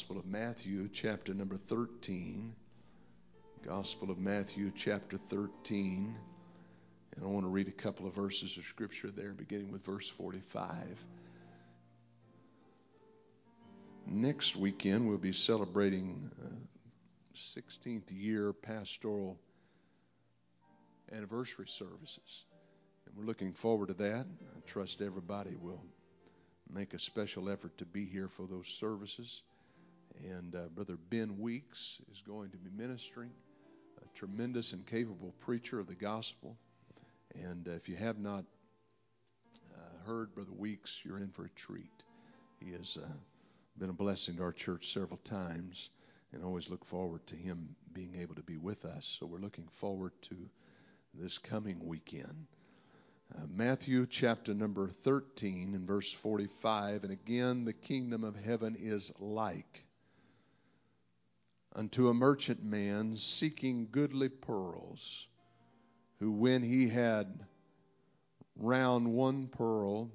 Gospel of Matthew, chapter number 13. Gospel of Matthew, chapter 13. And I want to read a couple of verses of scripture there, beginning with verse 45. Next weekend, we'll be celebrating uh, 16th year pastoral anniversary services. And we're looking forward to that. I trust everybody will make a special effort to be here for those services. And uh, Brother Ben Weeks is going to be ministering, a tremendous and capable preacher of the gospel. And uh, if you have not uh, heard Brother Weeks, you're in for a treat. He has uh, been a blessing to our church several times and always look forward to him being able to be with us. So we're looking forward to this coming weekend. Uh, Matthew chapter number 13 and verse 45. And again, the kingdom of heaven is like unto a merchant man seeking goodly pearls, who when he had round one pearl,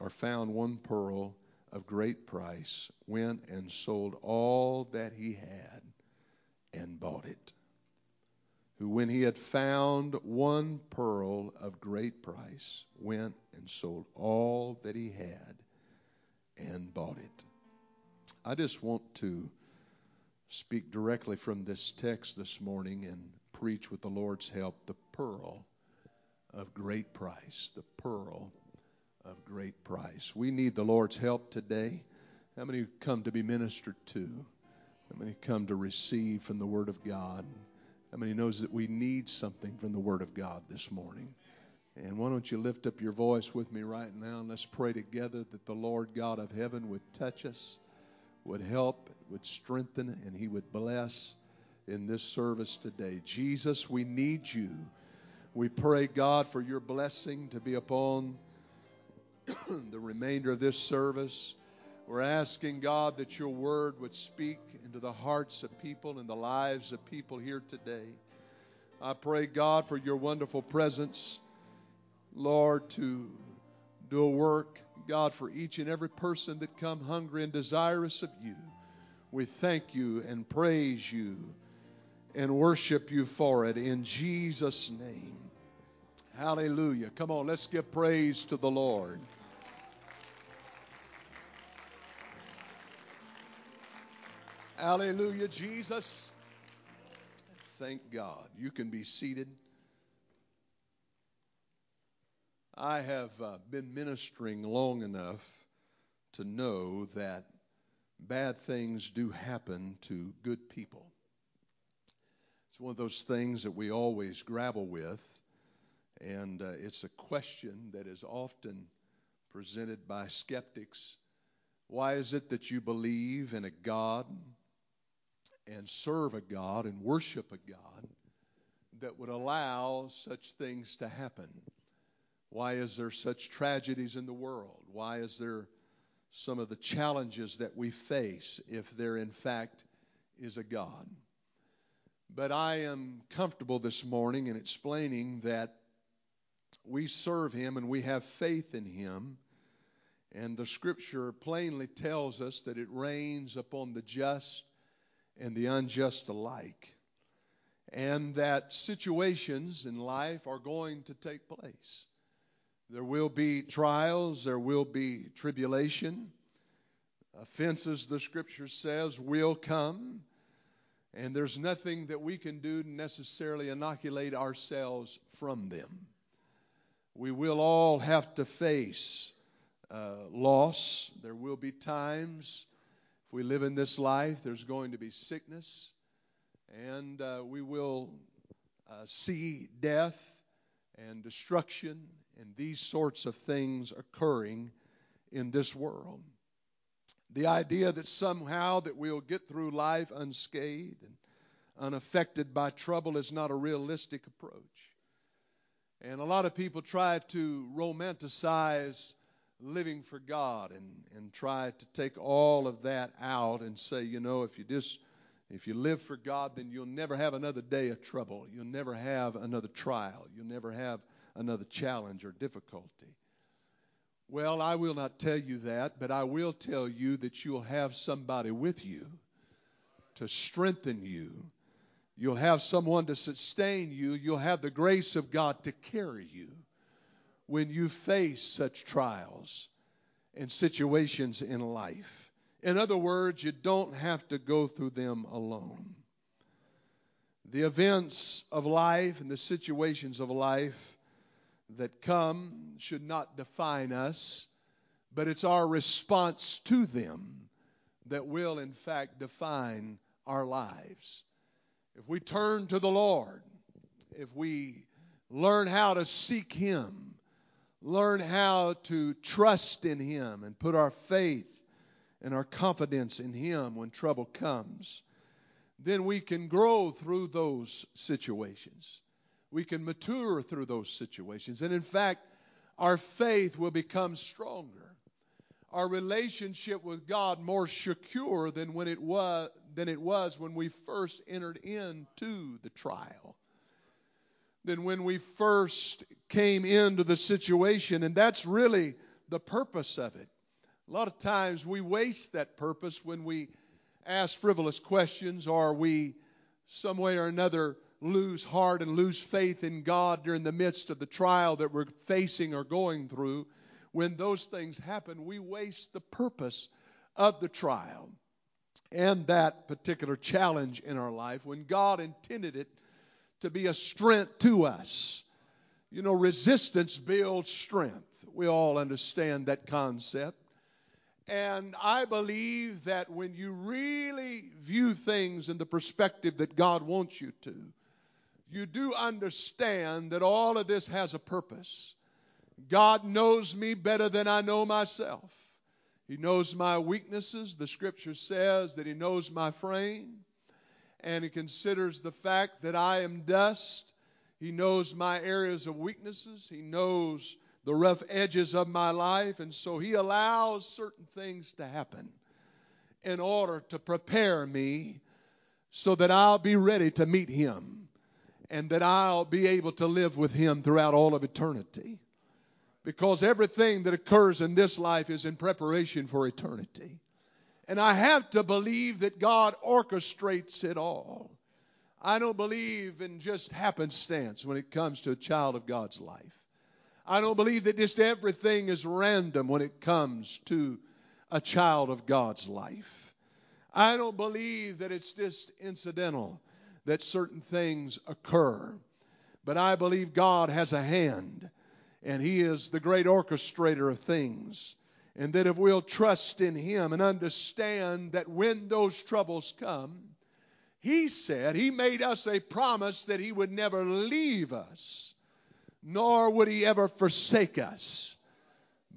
or found one pearl of great price, went and sold all that he had and bought it. Who, when he had found one pearl of great price, went and sold all that he had and bought it. I just want to speak directly from this text this morning and preach with the Lord's help the pearl of great price. The pearl of great price. We need the Lord's help today. How many come to be ministered to? How many come to receive from the Word of God? How many knows that we need something from the Word of God this morning? And why don't you lift up your voice with me right now and let's pray together that the Lord God of heaven would touch us, would help, would strengthen, and He would bless in this service today. Jesus, we need you. We pray, God, for your blessing to be upon the remainder of this service. We're asking, God, that your word would speak into the hearts of people and the lives of people here today. I pray, God, for your wonderful presence, Lord, to do a work, God, for each and every person that come hungry and desirous of you. We thank you and praise you and worship you for it in Jesus' name. Hallelujah. Come on, let's give praise to the Lord. Hallelujah, Jesus. Thank God. You can be seated. I have uh, been ministering long enough to know that bad things do happen to good people. It's one of those things that we always grapple with, and uh, it's a question that is often presented by skeptics. Why is it that you believe in a God and serve a God and worship a God that would allow such things to happen? Why is there such tragedies in the world? Why is there some of the challenges that we face if there, in fact, is a God? But I am comfortable this morning in explaining that we serve Him and we have faith in Him. And the scripture plainly tells us that it rains upon the just and the unjust alike. And that situations in life are going to take place. There will be trials, there will be tribulation. Offenses, the scripture says, will come. And there's nothing that we can do to necessarily inoculate ourselves from them. We will all have to face uh, loss. There will be times, if we live in this life, there's going to be sickness. And uh, we will uh, see death and destruction and these sorts of things occurring in this world. The idea that somehow that we'll get through life unscathed and unaffected by trouble is not a realistic approach. And a lot of people try to romanticize living for God and, and try to take all of that out and say, you know, if you just if you live for God, then you'll never have another day of trouble. You'll never have another trial. You'll never have another challenge or difficulty. Well, I will not tell you that, but I will tell you that you'll have somebody with you to strengthen you. You'll have someone to sustain you. You'll have the grace of God to carry you when you face such trials and situations in life. In other words, you don't have to go through them alone. The events of life and the situations of life that come should not define us, but it's our response to them that will, in fact, define our lives. If we turn to the Lord, if we learn how to seek Him, learn how to trust in Him, and put our faith and our confidence in Him when trouble comes, then we can grow through those situations. We can mature through those situations. And in fact, our faith will become stronger. Our relationship with God more secure than when it was than it was when we first entered into the trial. Than when we first came into the situation. And that's really the purpose of it. A lot of times we waste that purpose when we ask frivolous questions or we, some way or another, lose heart and lose faith in God during the midst of the trial that we're facing or going through. When those things happen, we waste the purpose of the trial and that particular challenge in our life when God intended it to be a strength to us. You know, resistance builds strength. We all understand that concept. And I believe that when you really view things in the perspective that God wants you to, you do understand that all of this has a purpose. God knows me better than I know myself. He knows my weaknesses. The scripture says that He knows my frame, and He considers the fact that I am dust. He knows my areas of weaknesses. He knows the rough edges of my life. And so He allows certain things to happen in order to prepare me so that I'll be ready to meet Him and that I'll be able to live with Him throughout all of eternity. Because everything that occurs in this life is in preparation for eternity. And I have to believe that God orchestrates it all. I don't believe in just happenstance when it comes to a child of God's life. I don't believe that just everything is random when it comes to a child of God's life. I don't believe that it's just incidental that certain things occur. But I believe God has a hand, and He is the great orchestrator of things. And that if we'll trust in Him and understand that when those troubles come, He said, He made us a promise that He would never leave us nor would he ever forsake us,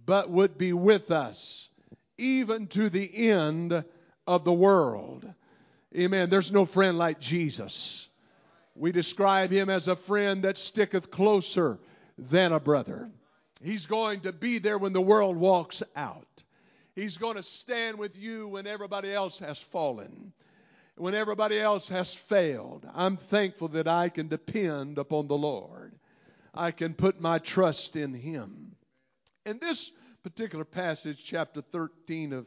but would be with us even to the end of the world. Amen. There's no friend like Jesus. We describe him as a friend that sticketh closer than a brother. He's going to be there when the world walks out. He's going to stand with you when everybody else has fallen, when everybody else has failed. I'm thankful that I can depend upon the Lord. I can put my trust in Him. In this particular passage, chapter 13 of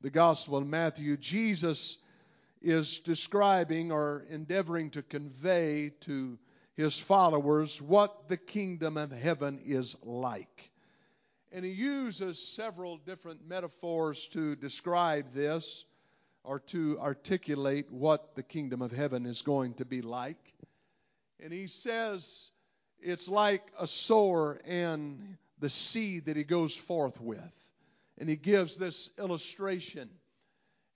the Gospel of Matthew, Jesus is describing or endeavoring to convey to his followers what the kingdom of heaven is like. And he uses several different metaphors to describe this or to articulate what the kingdom of heaven is going to be like. And he says it's like a sower and the seed that he goes forth with. And he gives this illustration.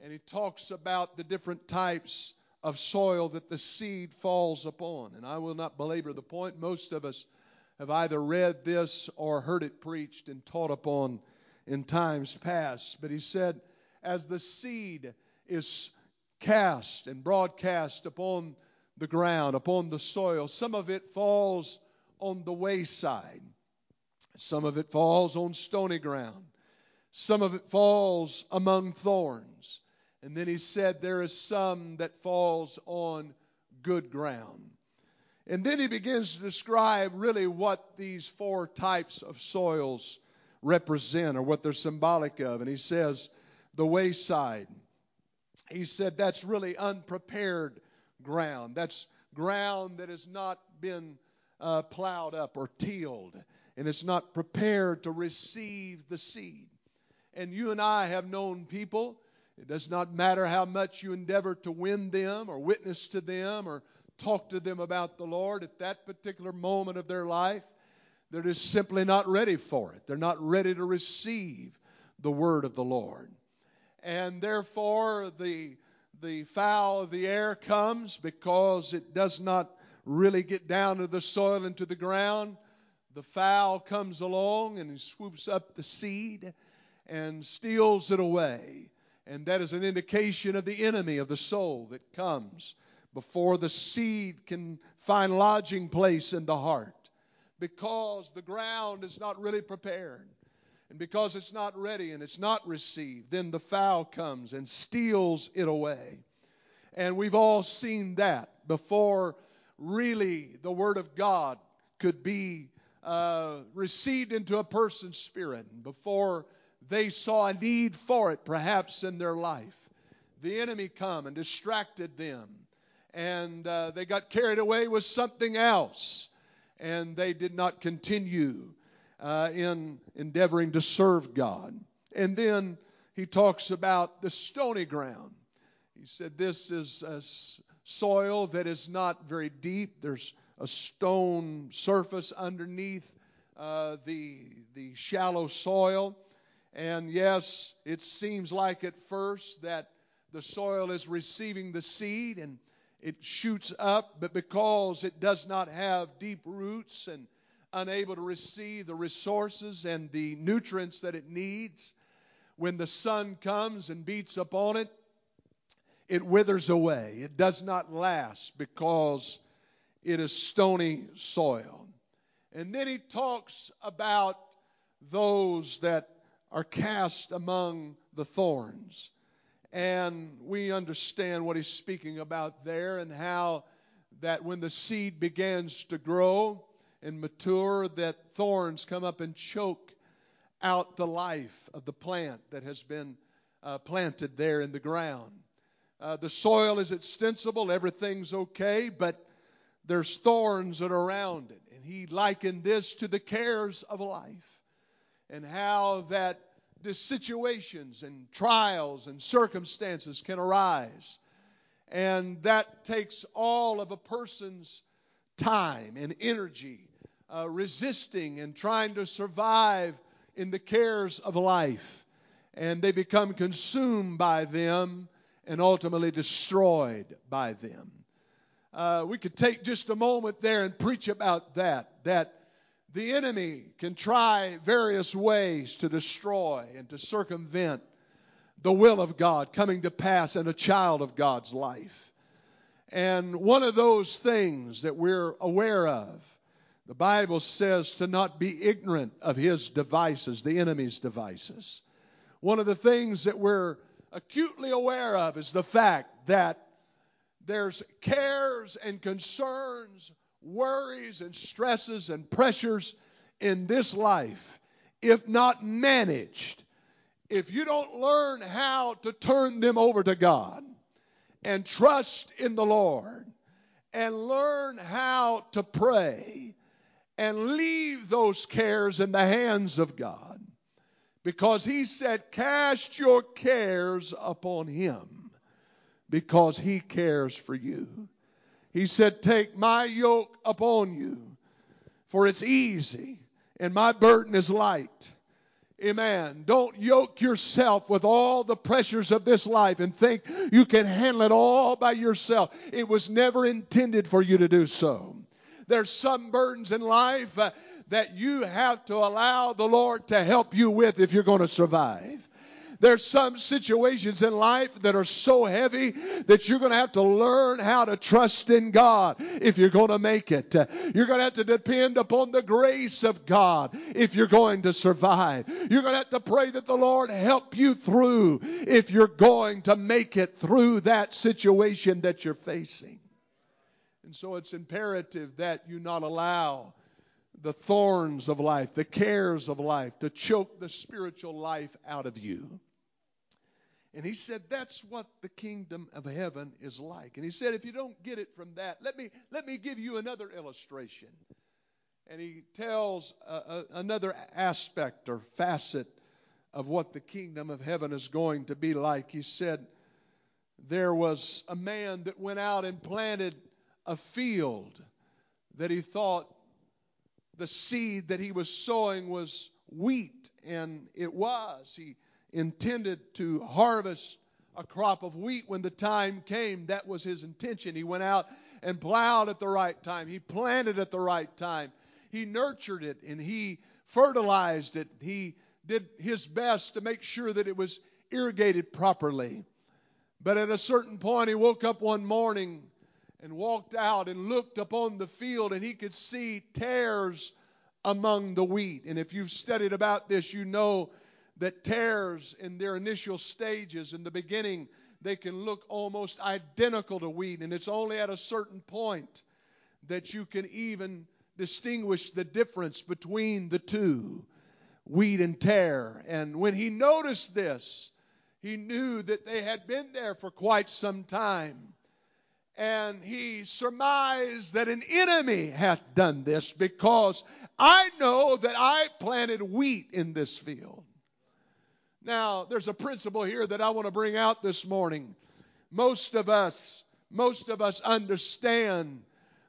And he talks about the different types of soil that the seed falls upon. And I will not belabor the point. Most of us have either read this or heard it preached and taught upon in times past. But he said, as the seed is cast and broadcast upon the ground, upon the soil. Some of it falls on the wayside, some of it falls on stony ground, some of it falls among thorns. And then he said, There is some that falls on good ground. And then he begins to describe really what these four types of soils represent or what they're symbolic of. And he says, the wayside. He said that's really unprepared ground. That's ground that has not been uh, plowed up or tilled, and it's not prepared to receive the seed. And you and I have known people. It does not matter how much you endeavor to win them or witness to them or talk to them about the Lord at that particular moment of their life. They're just simply not ready for it. They're not ready to receive the word of the Lord. And therefore, the, the fowl of the air comes because it does not really get down to the soil and to the ground. The fowl comes along and swoops up the seed and steals it away. And that is an indication of the enemy of the soul that comes before the seed can find lodging place in the heart because the ground is not really prepared. And because it's not ready and it's not received, then the fowl comes and steals it away. And we've all seen that before really the Word of God could be uh, received into a person's spirit, before they saw a need for it perhaps in their life. The enemy come and distracted them, and uh, they got carried away with something else and they did not continue uh, in endeavoring to serve God. And then he talks about the stony ground. He said, This is a soil that is not very deep. There's a stone surface underneath uh, the, the shallow soil. And yes, it seems like at first that the soil is receiving the seed and it shoots up, but because it does not have deep roots and unable to receive the resources and the nutrients that it needs, when the sun comes and beats upon it, it withers away. It does not last because it is stony soil. And then he talks about those that are cast among the thorns. And we understand what he's speaking about there and how that when the seed begins to grow and mature, that thorns come up and choke out the life of the plant that has been uh, planted there in the ground. Uh, the soil is extensible, everything's okay, but there's thorns that are around it. And he likened this to the cares of life and how that the situations and trials and circumstances can arise. And that takes all of a person's time and energy uh, resisting and trying to survive in the cares of life. And they become consumed by them and ultimately destroyed by them. Uh, we could take just a moment there and preach about that. That the enemy can try various ways to destroy and to circumvent the will of God coming to pass in a child of God's life. And one of those things that we're aware of, the Bible says to not be ignorant of his devices, the enemy's devices. One of the things that we're acutely aware of is the fact that there's cares and concerns worries and stresses and pressures in this life, if not managed, if you don't learn how to turn them over to God and trust in the Lord and learn how to pray and leave those cares in the hands of God. Because He said, Cast your cares upon Him because He cares for you. He said, Take my yoke upon you, for it's easy, and my burden is light. Amen. Don't yoke yourself with all the pressures of this life and think you can handle it all by yourself. It was never intended for you to do so. There's some burdens in life uh, that you have to allow the Lord to help you with if you're going to survive. There's some situations in life that are so heavy that you're going to have to learn how to trust in God if you're going to make it. You're going to have to depend upon the grace of God if you're going to survive. You're going to have to pray that the Lord help you through if you're going to make it through that situation that you're facing. And so it's imperative that you not allow the thorns of life, the cares of life, to choke the spiritual life out of you. And he said, That's what the kingdom of heaven is like. And he said, If you don't get it from that, let me, let me give you another illustration. And he tells uh, uh, another aspect or facet of what the kingdom of heaven is going to be like. He said, There was a man that went out and planted a field that he thought the seed that he was sowing was wheat, and it was. He intended to harvest a crop of wheat when the time came. That was his intention. He went out and plowed at the right time, he planted at the right time, he nurtured it, and he fertilized it. He did his best to make sure that it was irrigated properly. But at a certain point, he woke up one morning and walked out and looked upon the field, and he could see tares among the wheat. And if you've studied about this, you know that tares in their initial stages, in the beginning, they can look almost identical to wheat. And it's only at a certain point that you can even distinguish the difference between the two wheat and tare. And when he noticed this, he knew that they had been there for quite some time. And he surmised that an enemy hath done this because I know that I planted wheat in this field. Now, there's a principle here that I want to bring out this morning. Most of us, most of us understand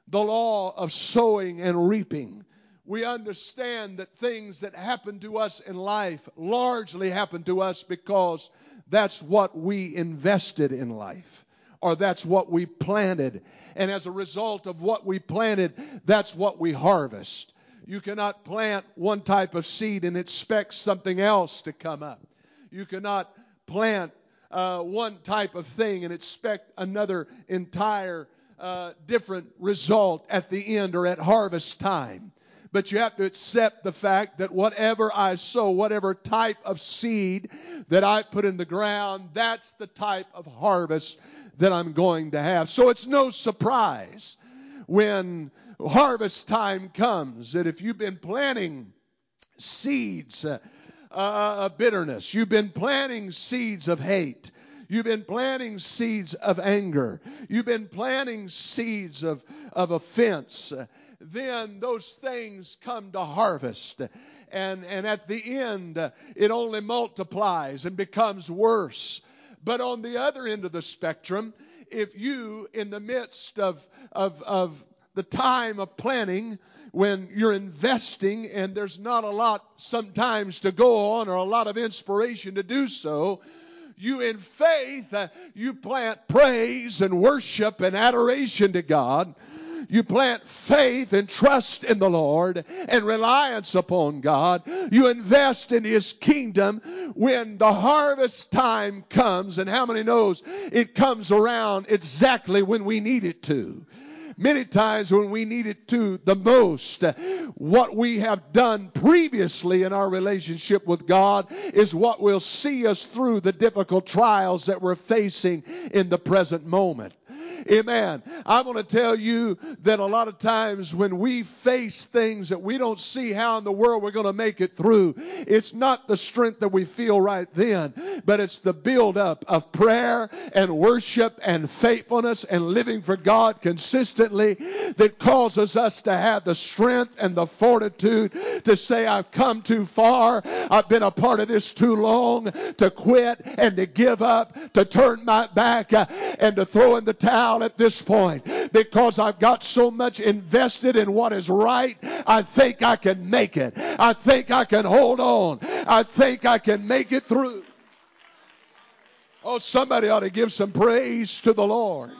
the law of sowing and reaping. We understand that things that happen to us in life largely happen to us because that's what we invested in life or that's what we planted. And as a result of what we planted, that's what we harvest. You cannot plant one type of seed and expect something else to come up. You cannot plant uh, one type of thing and expect another entire uh, different result at the end or at harvest time. But you have to accept the fact that whatever I sow, whatever type of seed that I put in the ground, that's the type of harvest that I'm going to have. So it's no surprise when harvest time comes that if you've been planting seeds uh, uh, bitterness, you've been planting seeds of hate, You've been planting seeds of anger. You've been planting seeds of, of offense. Then those things come to harvest. And, and at the end, it only multiplies and becomes worse. But on the other end of the spectrum, if you, in the midst of, of, of the time of planning when you're investing and there's not a lot sometimes to go on or a lot of inspiration to do so, you in faith, uh, you plant praise and worship and adoration to God. You plant faith and trust in the Lord and reliance upon God. You invest in His kingdom when the harvest time comes. And how many knows it comes around exactly when we need it to? Many times when we need it to the most. What we have done previously in our relationship with God is what will see us through the difficult trials that we're facing in the present moment. Amen. I want to tell you that a lot of times when we face things that we don't see how in the world we're going to make it through, it's not the strength that we feel right then, but it's the buildup of prayer and worship and faithfulness and living for God consistently that causes us to have the strength and the fortitude to say, I've come too far. I've been a part of this too long to quit and to give up, to turn my back uh, and to throw in the towel at this point because I've got so much invested in what is right. I think I can make it. I think I can hold on. I think I can make it through. Oh, somebody ought to give some praise to the Lord.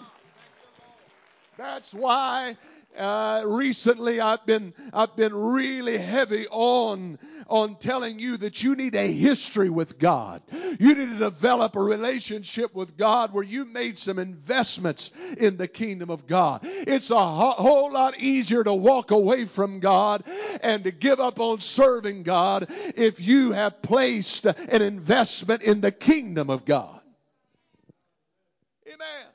That's why Uh, recently, I've been I've been really heavy on on telling you that you need a history with God. You need to develop a relationship with God where you made some investments in the kingdom of God. It's a ho- whole lot easier to walk away from God and to give up on serving God if you have placed an investment in the kingdom of God. Amen.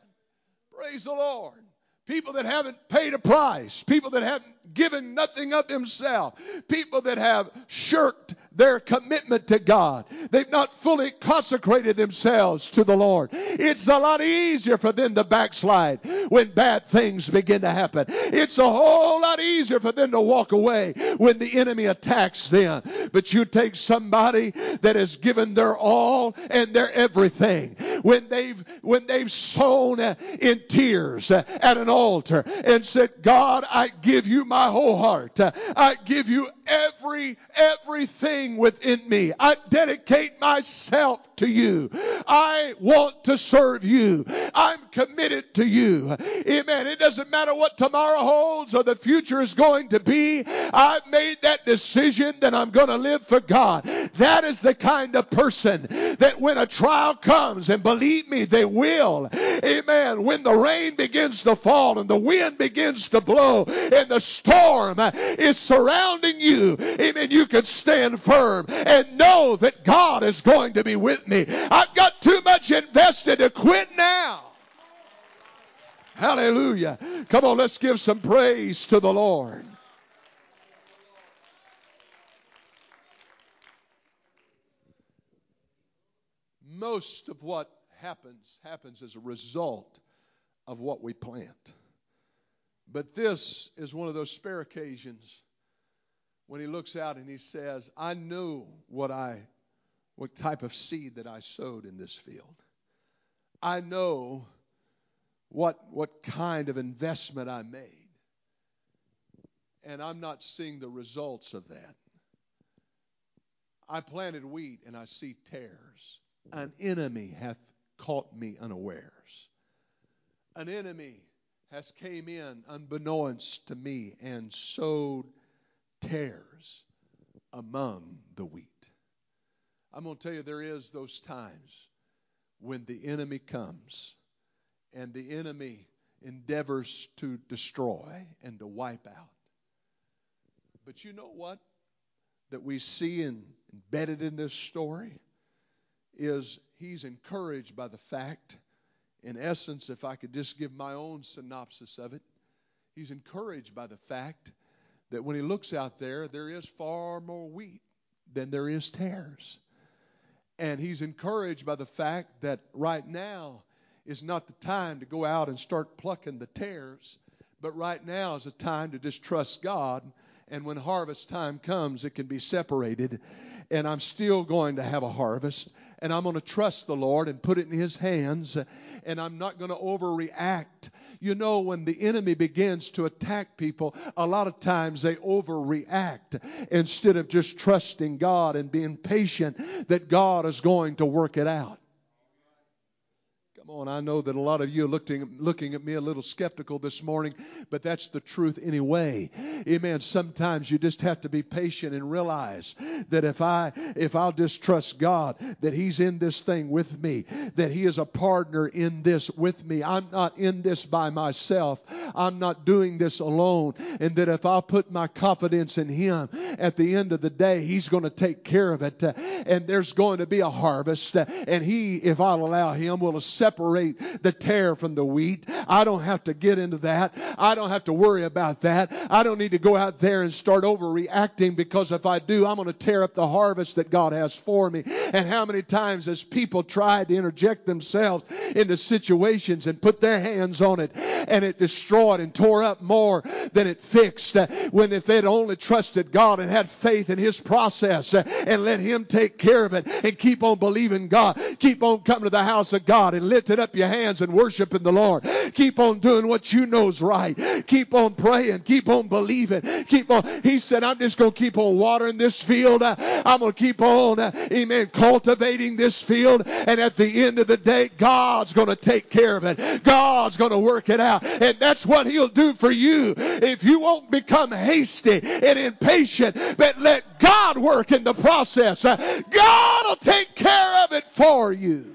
Praise the Lord. People that haven't paid a price, people that haven't given nothing of themselves, people that have shirked their commitment to God. They've not fully consecrated themselves to the Lord. It's a lot easier for them to backslide when bad things begin to happen. It's a whole lot easier for them to walk away when the enemy attacks them. But you take somebody that has given their all and their everything. When they've when they've sown in tears at an altar and said, God, I give you my whole heart. Uh, I give you every everything within me. I dedicate myself to you. I want to serve you. I'm committed to you. Amen. It doesn't matter what tomorrow holds or the future is going to be. I've made that decision that I'm going to live for God. That is the kind of person that when a trial comes, and believe me, they will. Amen. When the rain begins to fall and the wind begins to blow and the storm is surrounding you, amen, you can stand firm and know that God is going to be with me. I've got too much invested to quit now. Hallelujah. Come on, let's give some praise to the Lord. Most of what happens happens as a result of what we plant. But this is one of those spare occasions when he looks out and he says, I know what I what type of seed that I sowed in this field. I know what what kind of investment I made. And I'm not seeing the results of that. I planted wheat and I see tares. An enemy hath caught me unawares. An enemy has came in unbeknownst to me and sowed tares among the wheat. I'm going to tell you, there is those times when the enemy comes and the enemy endeavors to destroy and to wipe out. But you know what? That we see in, embedded in this story is he's encouraged by the fact, in essence, if I could just give my own synopsis of it, he's encouraged by the fact that when he looks out there, there is far more wheat than there is tares. And he's encouraged by the fact that right now is not the time to go out and start plucking the tares, but right now is a time to just trust God. And when harvest time comes, it can be separated. And I'm still going to have a harvest. And I'm going to trust the Lord and put it in His hands. And I'm not going to overreact you know, when the enemy begins to attack people, a lot of times they overreact instead of just trusting God and being patient that God is going to work it out. Come on, I know that a lot of you are looking, looking at me a little skeptical this morning, but that's the truth anyway. Amen. Sometimes you just have to be patient and realize that if I if I'll just trust God that He's in this thing with me, that He is a partner in this with me. I'm not in this by myself. I'm not doing this alone. And that if I'll put my confidence in Him, at the end of the day, He's going to take care of it. And there's going to be a harvest. And He, if I'll allow Him, will accept separate the tare from the wheat. I don't have to get into that. I don't have to worry about that. I don't need to go out there and start overreacting because if I do, I'm going to tear up the harvest that God has for me. And how many times has people tried to interject themselves into situations and put their hands on it and it destroyed and tore up more than it fixed uh, when if they'd only trusted God and had faith in His process uh, and let Him take care of it and keep on believing God, keep on coming to the house of God and lifting up your hands and worshiping the Lord. Keep on doing what you know's right. Keep on praying. Keep on believing. Keep on. He said, I'm just going to keep on watering this field. I'm going to keep on, amen, cultivating this field. And at the end of the day, God's going to take care of it. God's going to work it out. And that's what he'll do for you. If you won't become hasty and impatient, but let God work in the process. God will take care of it for you.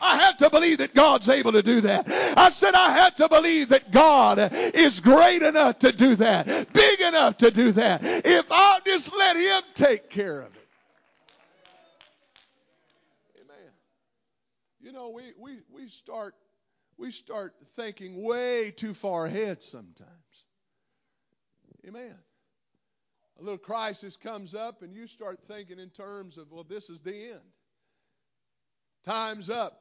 I had to believe that God's able to do that. I said I had to believe that God is great enough to do that, big enough to do that. If I'll just let Him take care of it. Amen. You know, we, we, we start we start thinking way too far ahead sometimes. Amen. A little crisis comes up and you start thinking in terms of, well, this is the end. Time's up.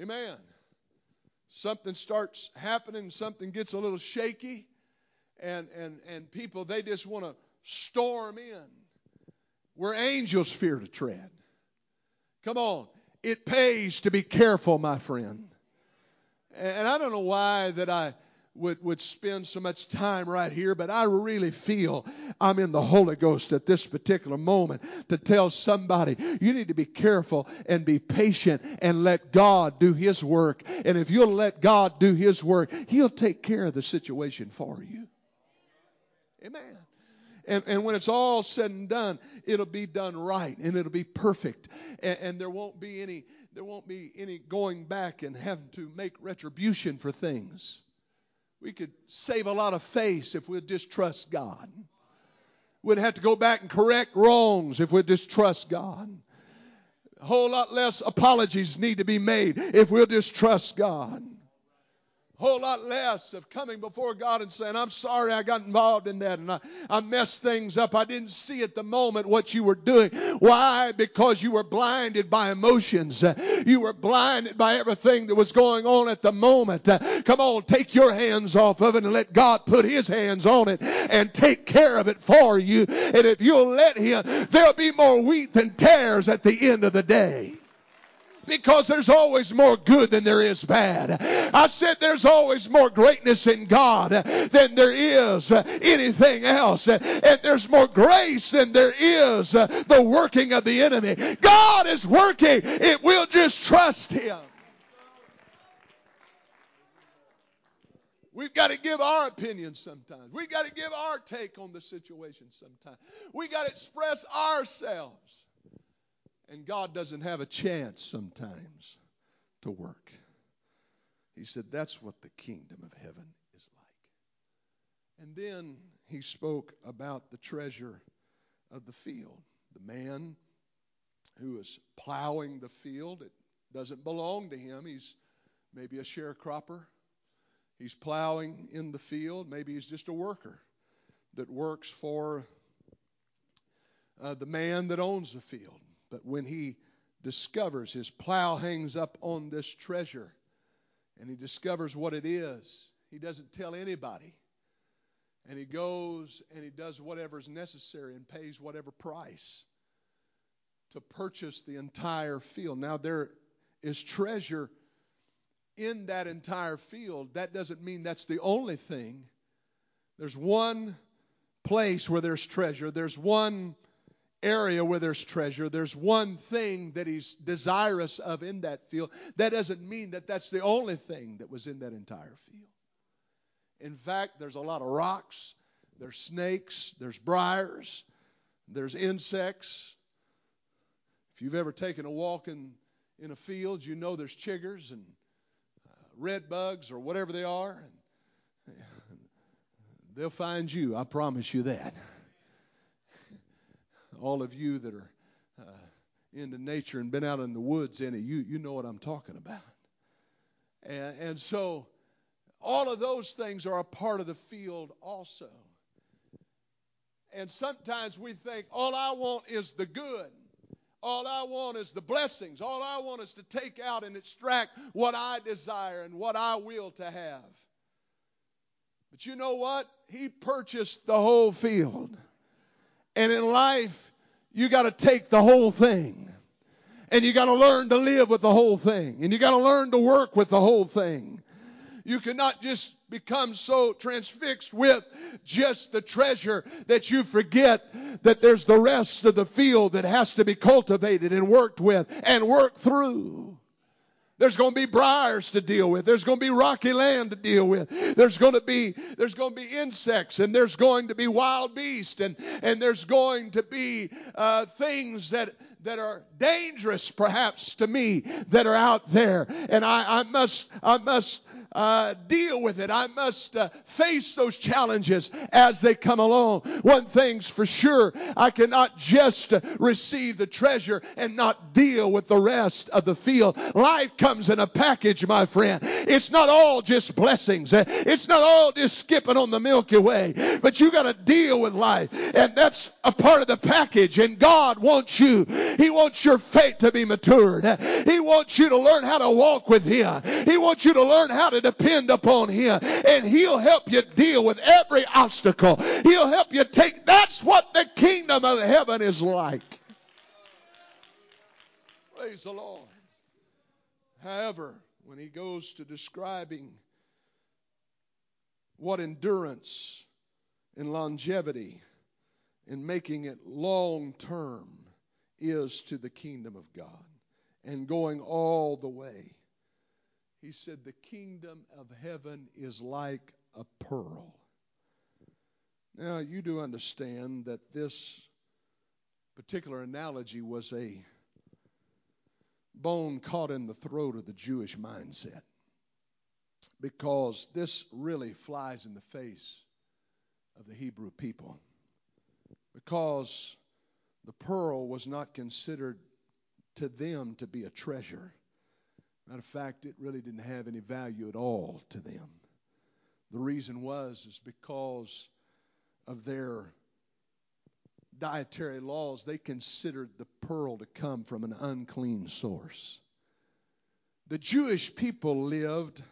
Amen. Something starts happening, something gets a little shaky, and, and, and people, they just want to storm in where angels fear to tread. Come on. It pays to be careful, my friend. And I don't know why that I would, would spend so much time right here, but I really feel I'm in the Holy Ghost at this particular moment to tell somebody you need to be careful and be patient and let God do His work. And if you'll let God do His work, He'll take care of the situation for you. Amen. And, and when it's all said and done, it'll be done right and it'll be perfect. And, and there won't be any there won't be any going back and having to make retribution for things. We could save a lot of face if we'd just trust God. We'd have to go back and correct wrongs if we'd just God. A whole lot less apologies need to be made if we'll just trust God whole lot less of coming before God and saying, I'm sorry I got involved in that and I, I messed things up. I didn't see at the moment what you were doing. Why? Because you were blinded by emotions. You were blinded by everything that was going on at the moment. Come on, take your hands off of it and let God put his hands on it and take care of it for you. And if you'll let him, there'll be more wheat than tares at the end of the day because there's always more good than there is bad. I said there's always more greatness in God than there is anything else. And there's more grace than there is the working of the enemy. God is working. It will just trust Him. We've got to give our opinion sometimes. We've got to give our take on the situation sometimes. We've got to express ourselves. And God doesn't have a chance sometimes to work. He said, That's what the kingdom of heaven is like. And then he spoke about the treasure of the field. The man who is plowing the field, it doesn't belong to him. He's maybe a sharecropper. He's plowing in the field. Maybe he's just a worker that works for uh, the man that owns the field. But when he discovers his plow hangs up on this treasure and he discovers what it is, he doesn't tell anybody. And he goes and he does whatever is necessary and pays whatever price to purchase the entire field. Now, there is treasure in that entire field. That doesn't mean that's the only thing. There's one place where there's treasure, there's one area where there's treasure, there's one thing that he's desirous of in that field. That doesn't mean that that's the only thing that was in that entire field. In fact, there's a lot of rocks, there's snakes, there's briars, there's insects. If you've ever taken a walk in, in a field, you know there's chiggers and uh, red bugs or whatever they are. And they'll find you, I promise you that all of you that are uh, into nature and been out in the woods it, you, you know what I'm talking about. And, and so all of those things are a part of the field also. And sometimes we think, all I want is the good. All I want is the blessings. All I want is to take out and extract what I desire and what I will to have. But you know what? He purchased the whole field. And in life, you got to take the whole thing. And you got to learn to live with the whole thing. And you got to learn to work with the whole thing. You cannot just become so transfixed with just the treasure that you forget that there's the rest of the field that has to be cultivated and worked with and worked through. There's going to be briars to deal with. There's going to be rocky land to deal with. There's going to be there's going to be insects and there's going to be wild beasts and and there's going to be uh, things that that are dangerous perhaps to me that are out there and I, I must I must uh, deal with it. I must uh, face those challenges as they come along. One thing's for sure, I cannot just uh, receive the treasure and not deal with the rest of the field. Life comes in a package, my friend. It's not all just blessings. It's not all just skipping on the Milky Way, but you got to deal with life, and that's a part of the package. And God wants you. He wants your faith to be matured. He wants you to learn how to walk with Him. He wants you to learn how to to depend upon Him. And He'll help you deal with every obstacle. He'll help you take, that's what the kingdom of heaven is like. Praise the Lord. However, when he goes to describing what endurance and longevity and making it long term is to the kingdom of God and going all the way. He said, The kingdom of heaven is like a pearl. Now, you do understand that this particular analogy was a bone caught in the throat of the Jewish mindset because this really flies in the face of the Hebrew people. Because the pearl was not considered to them to be a treasure. Matter of fact, it really didn't have any value at all to them. The reason was is because of their dietary laws, they considered the pearl to come from an unclean source. The Jewish people lived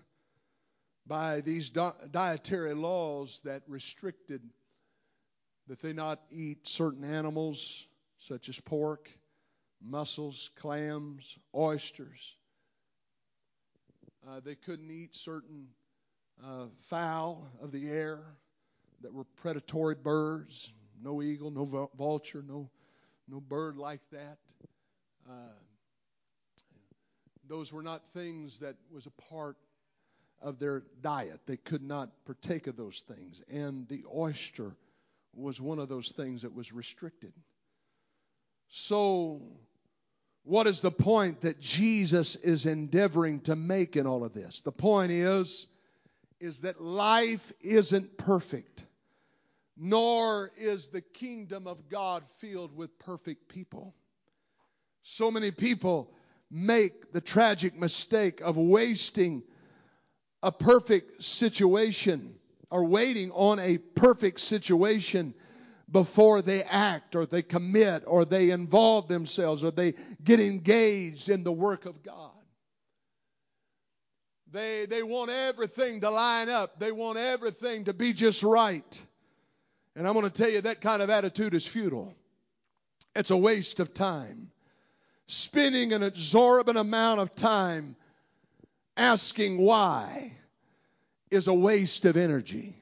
by these dietary laws that restricted that they not eat certain animals such as pork, mussels, clams, oysters, uh, they couldn't eat certain uh, fowl of the air that were predatory birds. No eagle, no vulture, no no bird like that. Uh, those were not things that was a part of their diet. They could not partake of those things. And the oyster was one of those things that was restricted. So what is the point that Jesus is endeavoring to make in all of this? The point is is that life isn't perfect, nor is the kingdom of God filled with perfect people. So many people make the tragic mistake of wasting a perfect situation or waiting on a perfect situation before they act or they commit or they involve themselves or they get engaged in the work of God. They, they want everything to line up, they want everything to be just right. And I'm going to tell you that kind of attitude is futile, it's a waste of time. Spending an exorbitant amount of time asking why is a waste of energy.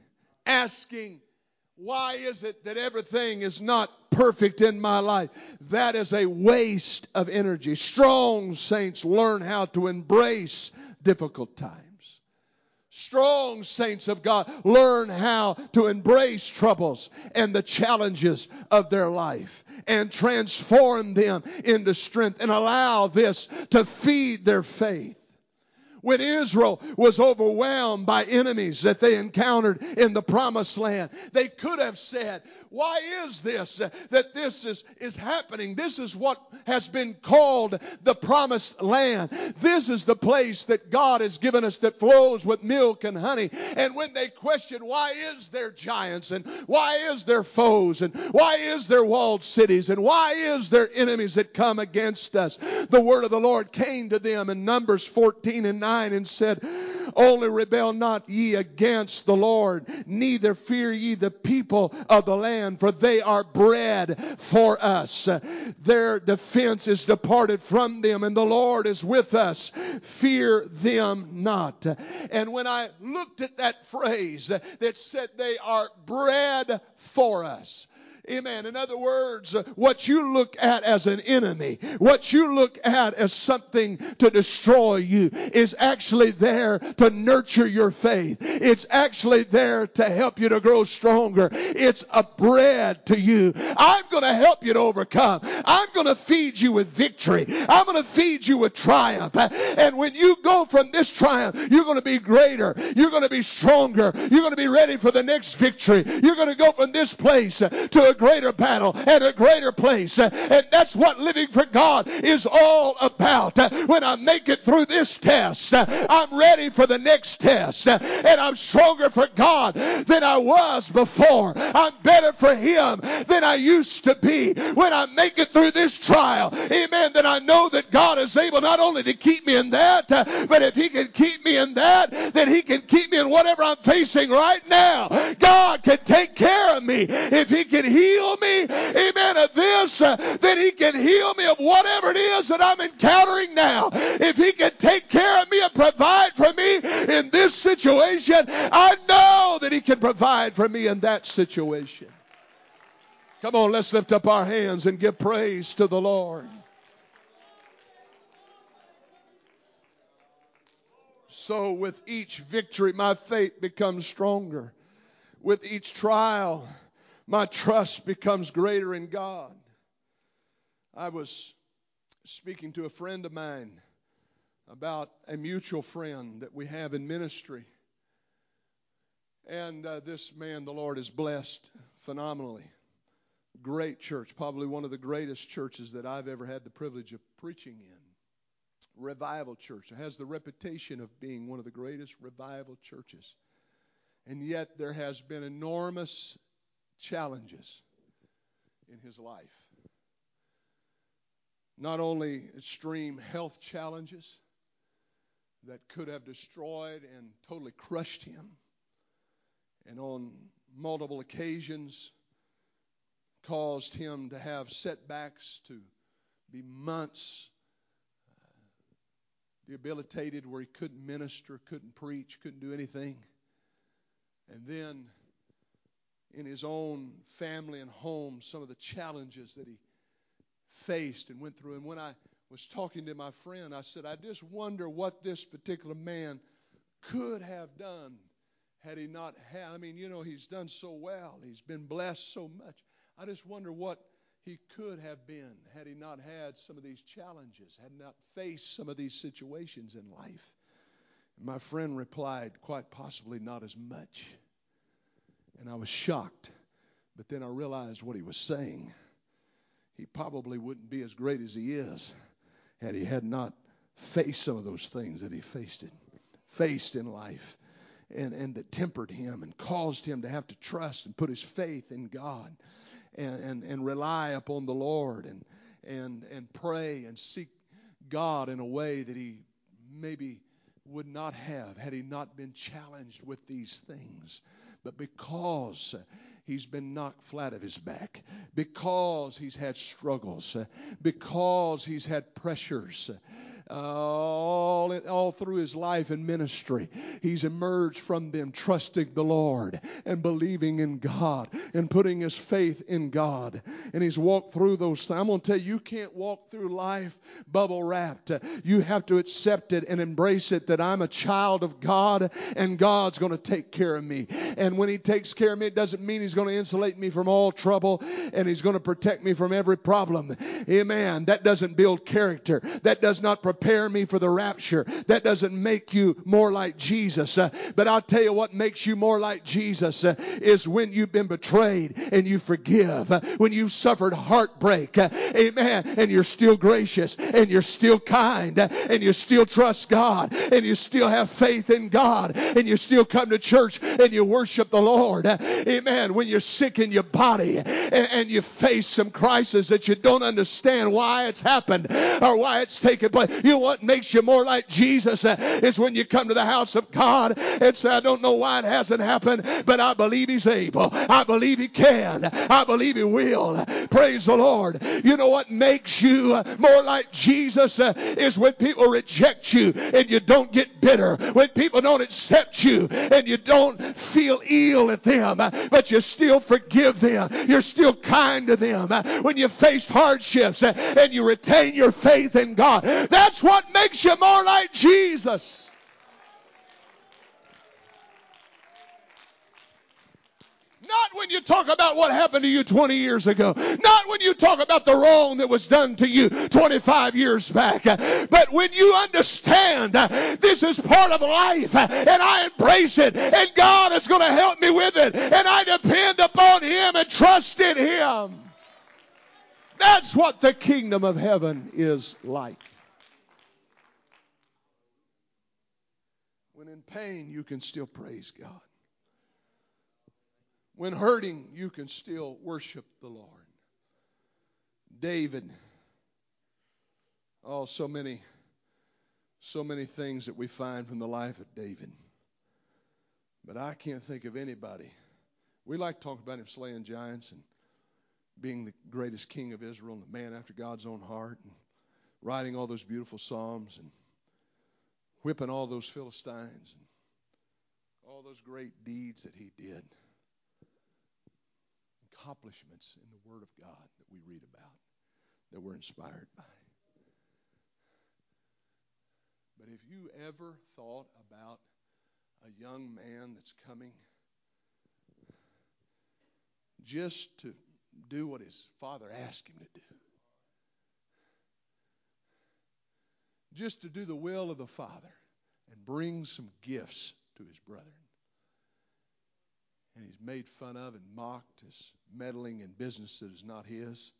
Asking why is it that everything is not perfect in my life? That is a waste of energy. Strong saints learn how to embrace difficult times. Strong saints of God learn how to embrace troubles and the challenges of their life and transform them into strength and allow this to feed their faith when Israel was overwhelmed by enemies that they encountered in the promised land. They could have said, why is this that this is, is happening? This is what has been called the promised land. This is the place that God has given us that flows with milk and honey. And when they question why is there giants and why is there foes and why is there walled cities and why is there enemies that come against us, the word of the Lord came to them in Numbers 14 and 9 and said, Only rebel not ye against the Lord, neither fear ye the people of the land, for they are bread for us. Their defense is departed from them, and the Lord is with us. Fear them not. And when I looked at that phrase that said they are bread for us, Amen. In other words, what you look at as an enemy, what you look at as something to destroy you is actually there to nurture your faith. It's actually there to help you to grow stronger. It's a bread to you. I'm going to help you to overcome. I'm going to feed you with victory. I'm going to feed you with triumph. And when you go from this triumph, you're going to be greater. You're going to be stronger. You're going to be ready for the next victory. You're going to go from this place to a greater battle and a greater place. And that's what living for God is all about. When I make it through this test, I'm ready for the next test. And I'm stronger for God than I was before. I'm better for Him than I used to be. When I make it through this trial, amen, then I know that God is able not only to keep me in that, but if He can keep me in that, then He can keep me in whatever I'm facing right now. God can take care of me. If He can heal heal me, amen, of this, uh, then He can heal me of whatever it is that I'm encountering now. If He can take care of me and provide for me in this situation, I know that He can provide for me in that situation. Come on, let's lift up our hands and give praise to the Lord. So, with each victory, my faith becomes stronger. With each trial, my trust becomes greater in God. I was speaking to a friend of mine about a mutual friend that we have in ministry. And uh, this man, the Lord has blessed phenomenally. Great church, probably one of the greatest churches that I've ever had the privilege of preaching in. Revival church. It has the reputation of being one of the greatest revival churches. And yet there has been enormous challenges in his life. Not only extreme health challenges that could have destroyed and totally crushed him, and on multiple occasions caused him to have setbacks, to be months uh, debilitated where he couldn't minister, couldn't preach, couldn't do anything. And then in his own family and home some of the challenges that he faced and went through. And when I was talking to my friend, I said, I just wonder what this particular man could have done had he not had. I mean, you know, he's done so well, he's been blessed so much. I just wonder what he could have been had he not had some of these challenges, had not faced some of these situations in life. My friend replied, quite possibly not as much. And I was shocked. But then I realized what he was saying. He probably wouldn't be as great as he is had he had not faced some of those things that he faced it, faced in life and, and that tempered him and caused him to have to trust and put his faith in God and, and, and rely upon the Lord and, and, and pray and seek God in a way that he maybe would not have had he not been challenged with these things. But because he's been knocked flat of his back, because he's had struggles, because he's had pressures, all, all through his life and ministry. He's emerged from them trusting the Lord and believing in God and putting his faith in God. And he's walked through those things. I'm going to tell you, you can't walk through life bubble wrapped. You have to accept it and embrace it that I'm a child of God and God's going to take care of me. And when he takes care of me, it doesn't mean he's going to insulate me from all trouble and he's going to protect me from every problem. Amen. That doesn't build character. That does not prepare me for the rapture. That doesn't make you more like Jesus. Uh, but I'll tell you what makes you more like Jesus uh, is when you've been betrayed and you forgive, uh, when you've suffered heartbreak. Uh, amen. And you're still gracious and you're still kind uh, and you still trust God and you still have faith in God and you still come to church and you worship the Lord. Uh, amen. When you're sick in your body and, and you face some crisis that you don't understand why it's happened or why it's taken place You know what makes you more like Jesus uh, is when you come to the house of God and say, I don't know why it hasn't happened, but I believe He's able. I believe He can. I believe He will. Praise the Lord. You know what makes you uh, more like Jesus uh, is when people reject you and you don't get bitter. When people don't accept you and you don't feel ill at them, but you still forgive them. You're still kind to them. When you faced hardships and you retain your faith in God. That's what makes you more like Jesus. Not when you talk about what happened to you 20 years ago. Not when you talk about the wrong that was done to you 25 years back. But when you understand this is part of life and I embrace it and God is going to help me with it and I depend upon Him and trust in Him. That's what the kingdom of heaven is like. In pain, you can still praise God. When hurting, you can still worship the Lord. David. Oh, so many, so many things that we find from the life of David. But I can't think of anybody. We like to talk about him slaying giants and being the greatest king of Israel and a man after God's own heart and writing all those beautiful psalms and whipping all those Philistines and all those great deeds that he did accomplishments in the Word of God that we read about, that we're inspired by. But if you ever thought about a young man that's coming just to do what his father asked him to do, just to do the will of the Father and bring some gifts to his brethren and he's made fun of and mocked as meddling in business that is not his.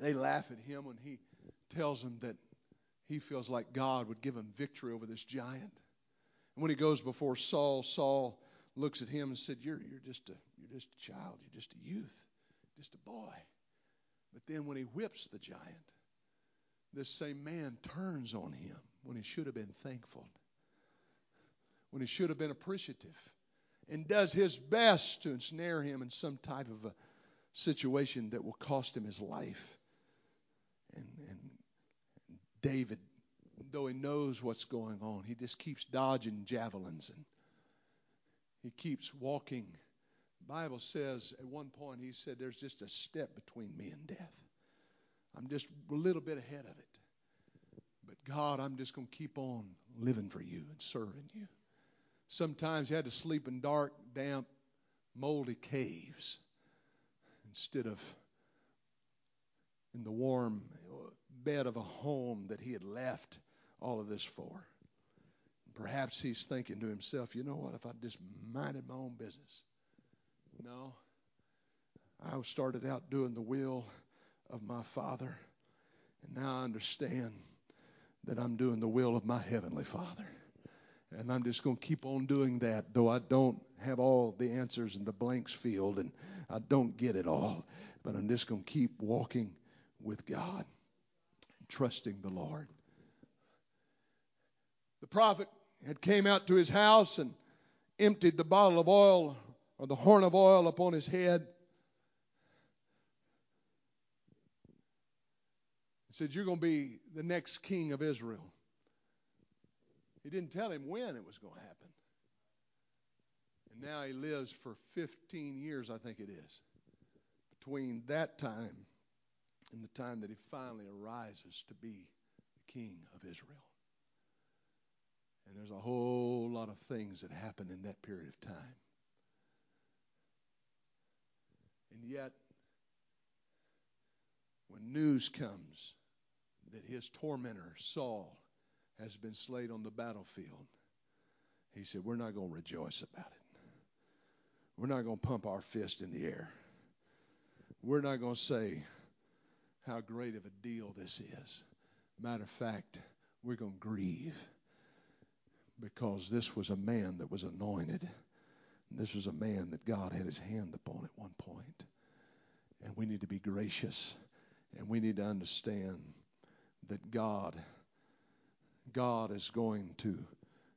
They laugh at him when he tells them that he feels like God would give him victory over this giant. And when he goes before Saul, Saul looks at him and said, "You're you're just a you're just a child. You're just a youth, just a boy." But then when he whips the giant, this same man turns on him when he should have been thankful, when he should have been appreciative and does his best to ensnare him in some type of a situation that will cost him his life. And, and David, though he knows what's going on, he just keeps dodging javelins and he keeps walking. The Bible says at one point he said, There's just a step between me and death. I'm just a little bit ahead of it. But God, I'm just going to keep on living for you and serving you. Sometimes he had to sleep in dark, damp, moldy caves instead of in the warm bed of a home that he had left all of this for. Perhaps he's thinking to himself, you know what, if I just minded my own business. No. I started out doing the will of my Father, and now I understand that I'm doing the will of my Heavenly Father. And I'm just going to keep on doing that, though I don't have all the answers in the blanks field and I don't get it all. But I'm just going to keep walking with God trusting the Lord. The prophet had came out to his house and emptied the bottle of oil or the horn of oil upon his head. Said, You're going to be the next king of Israel. He didn't tell him when it was going to happen. And now he lives for 15 years, I think it is, between that time and the time that he finally arises to be the king of Israel. And there's a whole lot of things that happen in that period of time. And yet, when news comes that his tormentor, Saul, has been slain on the battlefield, he said, We're not going to rejoice about it. We're not going to pump our fist in the air. We're not going to say how great of a deal this is. Matter of fact, we're going to grieve because this was a man that was anointed. This was a man that God had his hand upon at one point. And we need to be gracious and we need to understand that God, God is going to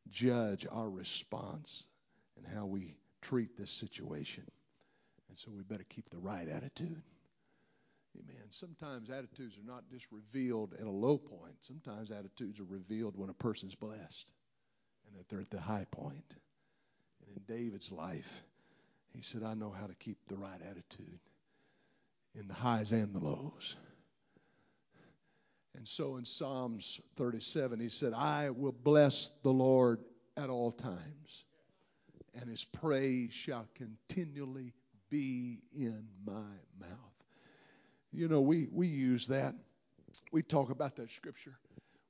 judge our response and how we treat this situation. And so we better keep the right attitude. Amen. Sometimes attitudes are not just revealed at a low point. Sometimes attitudes are revealed when a person's blessed and that they're at the high point. And in David's life, he said, I know how to keep the right attitude in the highs and the lows. And so in Psalms 37, he said, I will bless the Lord at all times, and his praise shall continually be in my mouth. You know, we, we use that. We talk about that scripture.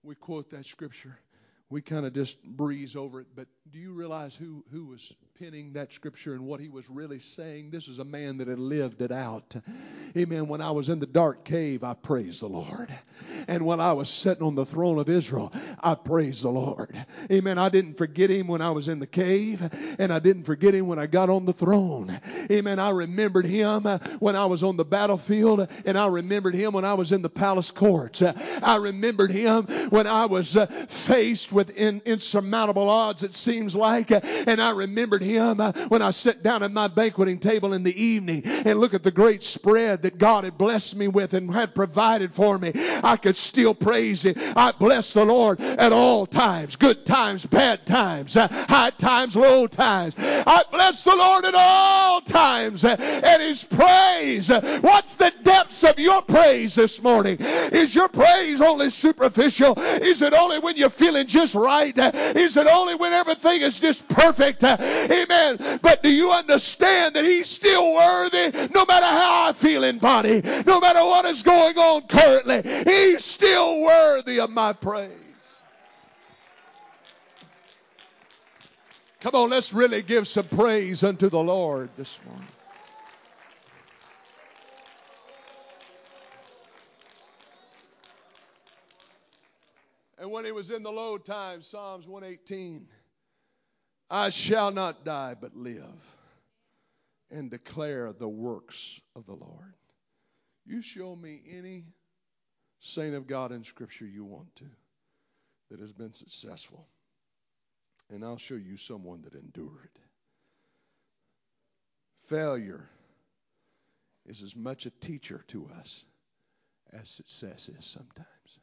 We quote that scripture. We kind of just breeze over it. But do you realize who, who was penning that scripture and what he was really saying. This is a man that had lived it out. Amen. When I was in the dark cave, I praised the Lord. And when I was sitting on the throne of Israel, I praised the Lord. Amen. I didn't forget him when I was in the cave, and I didn't forget him when I got on the throne. Amen. I remembered him when I was on the battlefield, and I remembered him when I was in the palace courts. I remembered him when I was uh, faced with insurmountable odds, it seems like, and I remembered him uh, when I sat down at my banqueting table in the evening and look at the great spread that God had blessed me with and had provided for me. I could still praise Him. I bless the Lord at all times, good times, bad times, uh, high times, low times. I bless the Lord at all times uh, and His praise. What's the depths of your praise this morning? Is your praise only superficial? Is it only when you're feeling just right? Is it only when everything is just perfect? Uh, amen. But do you understand that He's still worthy no matter how I feel in body, no matter what is going on currently? He's still worthy of my praise. Come on, let's really give some praise unto the Lord this morning. And when he was in the low times, Psalms 118. I shall not die but live and declare the works of the Lord. You show me any saint of God in Scripture you want to that has been successful, and I'll show you someone that endured. Failure is as much a teacher to us as success is sometimes,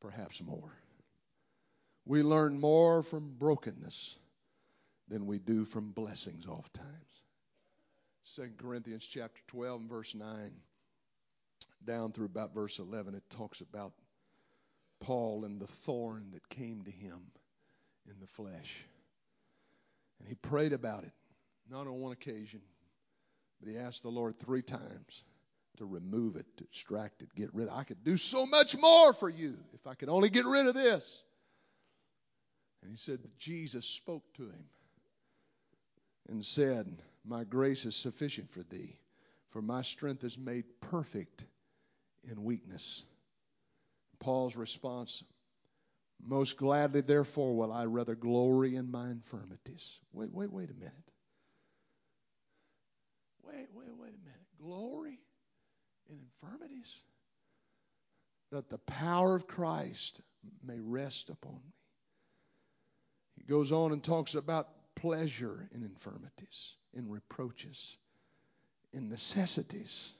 perhaps more. We learn more from brokenness than we do from blessings oftentimes. 2 Corinthians chapter 12 and verse 9 down through about verse 11 it talks about Paul and the thorn that came to him in the flesh. And he prayed about it, not on one occasion, but he asked the Lord three times to remove it, to extract it, get rid of it. I could do so much more for you if I could only get rid of this. And he said that Jesus spoke to him and said, My grace is sufficient for thee, for my strength is made perfect in weakness. Paul's response, Most gladly, therefore, will I rather glory in my infirmities. Wait, wait, wait a minute. Wait, wait, wait a minute. Glory in infirmities? That the power of Christ may rest upon me goes on and talks about pleasure in infirmities, in reproaches, in necessities,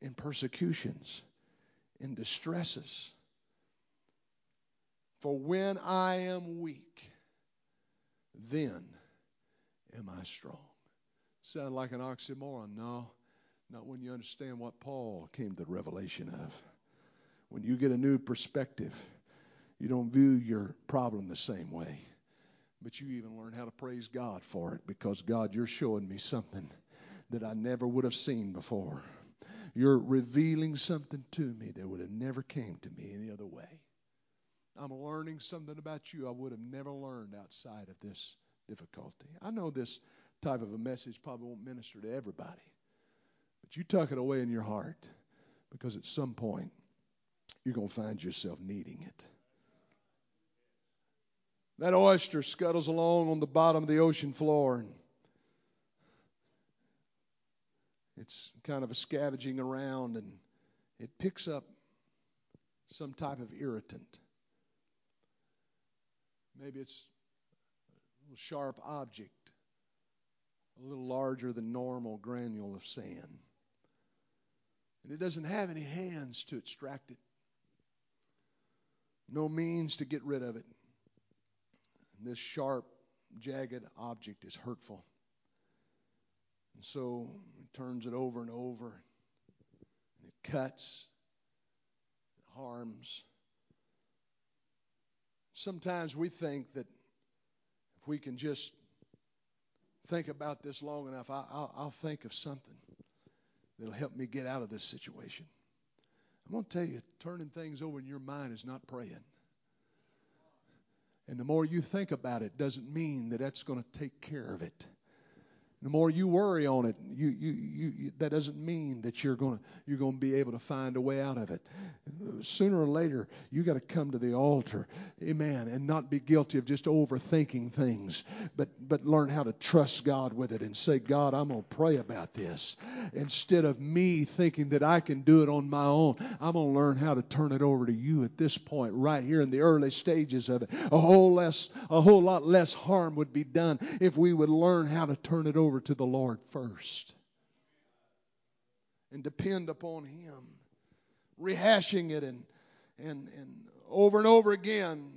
in persecutions, in distresses. For when I am weak, then am I strong. Sound like an oxymoron? No, not when you understand what Paul came to the revelation of. When you get a new perspective, you don't view your problem the same way. But you even learn how to praise God for it because, God, you're showing me something that I never would have seen before. You're revealing something to me that would have never came to me any other way. I'm learning something about you I would have never learned outside of this difficulty. I know this type of a message probably won't minister to everybody, but you tuck it away in your heart because at some point you're going to find yourself needing it. That oyster scuttles along on the bottom of the ocean floor. And it's kind of a scavenging around and it picks up some type of irritant. Maybe it's a little sharp object, a little larger than normal granule of sand. And it doesn't have any hands to extract it, no means to get rid of it. This sharp, jagged object is hurtful. And so he turns it over and over, and it cuts, it harms. Sometimes we think that if we can just think about this long enough, I, will think of something that'll help me get out of this situation. I'm going to tell you, turning things over in your mind is not praying. And the more you think about it doesn't mean that that's going to take care of it. The more you worry on it, you, you, you, that doesn't mean that you're going you're to be able to find a way out of it. Sooner or later, you got to come to the altar, amen, and not be guilty of just overthinking things, but but learn how to trust God with it and say, God, I'm going to pray about this instead of me thinking that I can do it on my own. I'm going to learn how to turn it over to you at this point, right here in the early stages of it. A whole less, a whole lot less harm would be done if we would learn how to turn it over over to the Lord first and depend upon Him. Rehashing it and, and, and over and over again,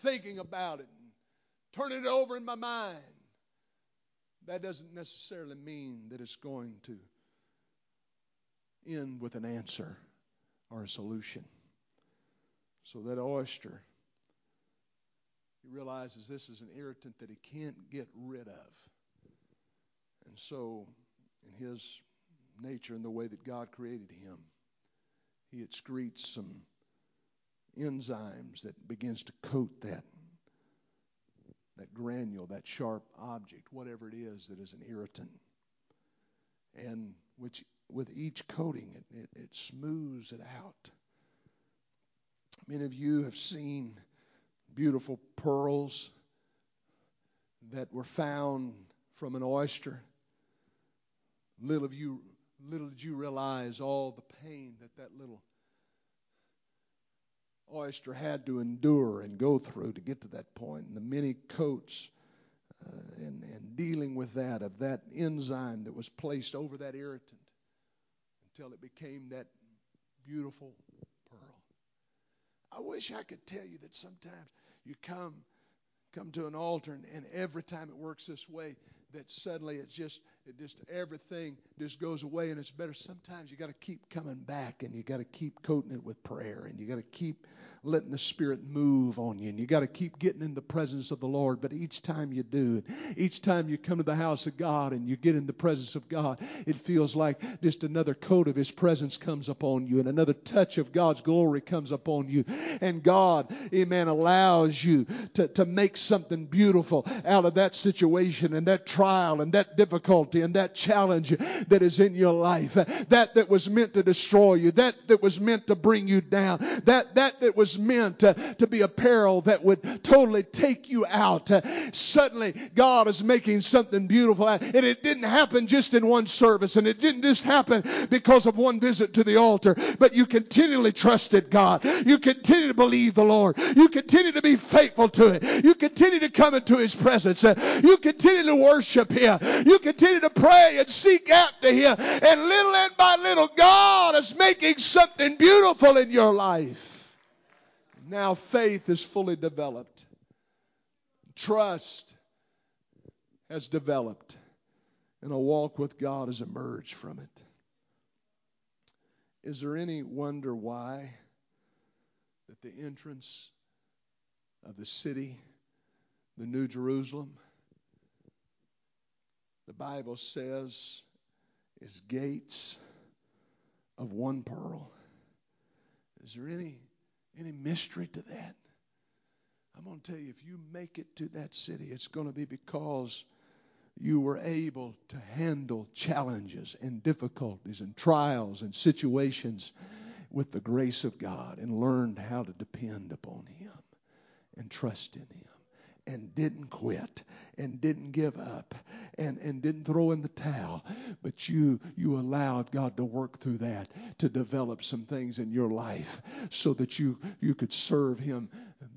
thinking about it, and turning it over in my mind. That doesn't necessarily mean that it's going to end with an answer or a solution. So that oyster, he realizes this is an irritant that he can't get rid of. And so, in his nature and the way that God created him, he excretes some enzymes that begins to coat that that granule, that sharp object, whatever it is that is an irritant. And which with each coating it, it, it smooths it out. Many of you have seen beautiful pearls that were found from an oyster. Little of you, little did you realize all the pain that that little oyster had to endure and go through to get to that point, and the many coats uh, and, and dealing with that of that enzyme that was placed over that irritant until it became that beautiful pearl. I wish I could tell you that sometimes you come come to an altar and, and every time it works this way that suddenly it's just it just everything just goes away and it's better. Sometimes you got to keep coming back and you got to keep coating it with prayer and you got to keep letting the Spirit move on you. And you got to keep getting in the presence of the Lord. But each time you do, it, each time you come to the house of God and you get in the presence of God, it feels like just another coat of His presence comes upon you and another touch of God's glory comes upon you. And God, amen, allows you to, to make something beautiful out of that situation and that trial and that difficulty and that challenge that is in your life. That that was meant to destroy you, that that was meant to bring you down, that that that was meant to, be a peril that would totally take you out. Uh, suddenly, God is making something beautiful. And it didn't happen just in one service, and it didn't just happen because of one visit to the altar, but you continually trusted God. You continue to believe the Lord. You continue to be faithful to it. You continue to come into His presence. Uh, you continue to worship Him. You continue to pray and seek after Him. And little and by little, God is making something beautiful in your life. Now faith is fully developed. Trust has developed. And a walk with God has emerged from it. Is there any wonder why that the entrance of the city, the New Jerusalem, the Bible says is gates of one pearl? Is there any any mystery to that? I'm going to tell you, if you make it to that city, it's going to be because you were able to handle challenges and difficulties and trials and situations with the grace of God and learned how to depend upon Him and trust in Him and didn't quit and didn't give up and, and didn't throw in the towel, but you you allowed God to work through that to develop some things in your life so that you you could serve him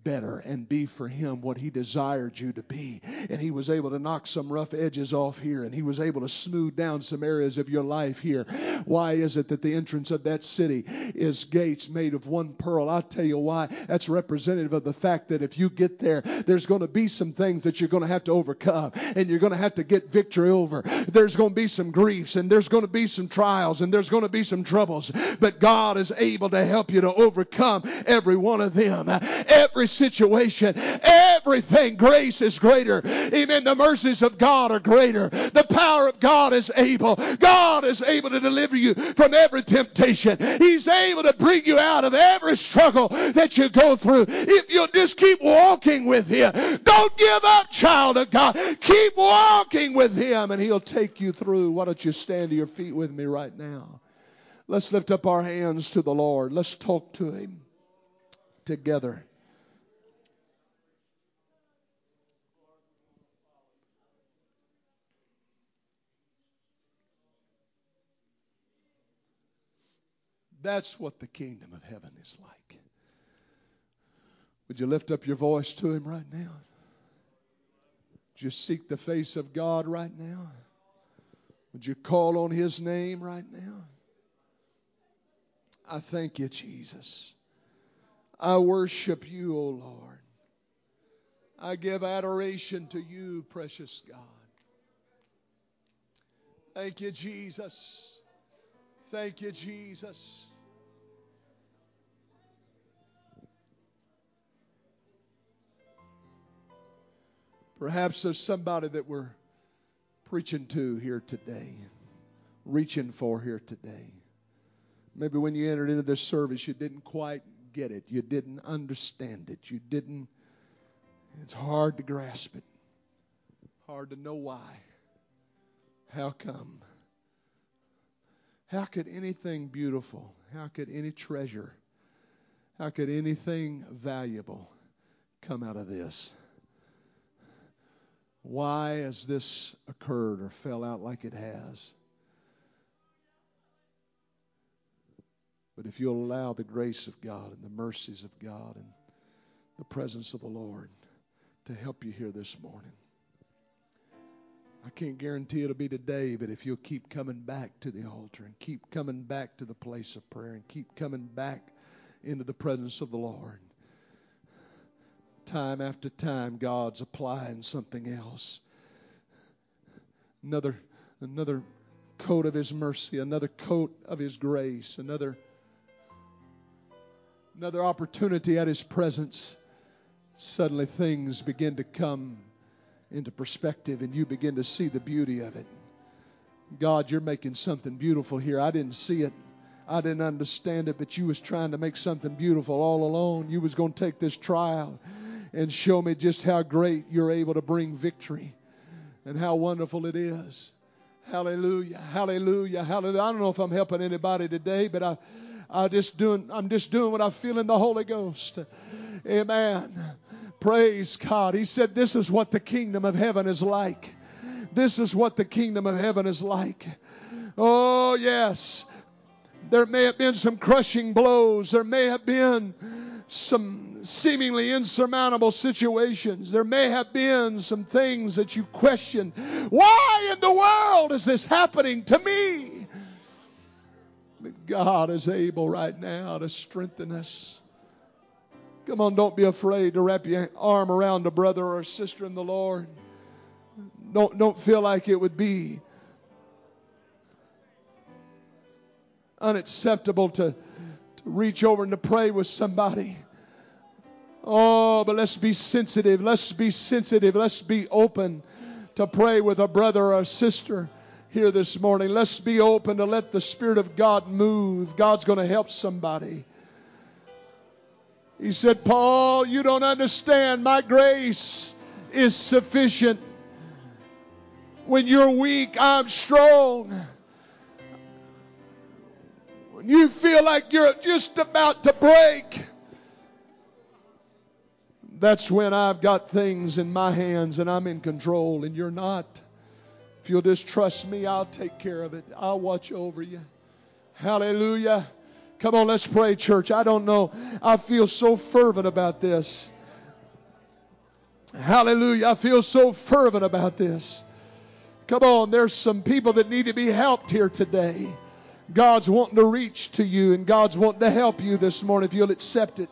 better and be for him what he desired you to be. And he was able to knock some rough edges off here and he was able to smooth down some areas of your life here. Why is it that the entrance of that city is gates made of one pearl? I'll tell you why. That's representative of the fact that if you get there, there's going to be some things that you're going to have to overcome and you're going to have to get victory over. There's going to be some griefs and there's going to be some trials and there's going to be some troubles. But God is able to help you to overcome every one of them. Every situation, everything. Grace is greater. Amen. The mercies of God are greater. The power of God is able. God is able to deliver you from every temptation. He's able to bring you out of every struggle that you go through. If you'll just keep walking with Him, don't give up, child of God. Keep walking with Him and He'll take you through. Why don't you stand to your feet with me right now? Let's lift up our hands to the Lord. Let's talk to Him together. That's what the kingdom of heaven is like. Would you lift up your voice to Him right now? Would you seek the face of God right now? Would you call on His name right now? I thank you, Jesus. I worship you, O Lord. I give adoration to you, precious God. Thank you, Jesus. Thank you, Jesus. Perhaps there's somebody that we're preaching to here today, reaching for here today. Maybe when you entered into this service, you didn't quite get it. You didn't understand it. You didn't, it's hard to grasp it, hard to know why. How come? How could anything beautiful, how could any treasure, how could anything valuable come out of this? Why has this occurred or fell out like it has? But if you'll allow the grace of God and the mercies of God and the presence of the Lord to help you here this morning, I can't guarantee it'll be today, but if you'll keep coming back to the altar and keep coming back to the place of prayer and keep coming back into the presence of the Lord, time after time, God's applying something else. Another, another coat of His mercy, another coat of His grace, another, another opportunity at His presence. Suddenly things begin to come into perspective and you begin to see the beauty of it. God, you're making something beautiful here. I didn't see it. I didn't understand it, but you was trying to make something beautiful all alone. You was going to take this trial and show me just how great you're able to bring victory and how wonderful it is. Hallelujah. Hallelujah. Hallelujah. I don't know if I'm helping anybody today, but I I just doing I'm just doing what I feel in the Holy Ghost. Amen. Praise God. He said this is what the kingdom of heaven is like. This is what the kingdom of heaven is like. Oh yes. There may have been some crushing blows. There may have been some seemingly insurmountable situations. There may have been some things that you question. Why in the world is this happening to me? But God is able right now to strengthen us. Come on, don't be afraid to wrap your arm around a brother or a sister in the Lord. Don't, don't feel like it would be unacceptable to, to reach over and to pray with somebody. Oh, but let's be sensitive. Let's be sensitive. Let's be open to pray with a brother or a sister here this morning. Let's be open to let the Spirit of God move. God's going to help somebody. He said, Paul, you don't understand. My grace is sufficient. When you're weak, I'm strong When you feel like you're just about to break, that's when I've got things in my hands and I'm in control and you're not. If you'll just trust me, I'll take care of it. I'll watch over you. Hallelujah. Come on, let's pray, church. I don't know. I feel so fervent about this. Hallelujah. I feel so fervent about this. Come on, there's some people that need to be helped here today. God's wanting to reach to you and God's wanting to help you this morning if you'll accept it.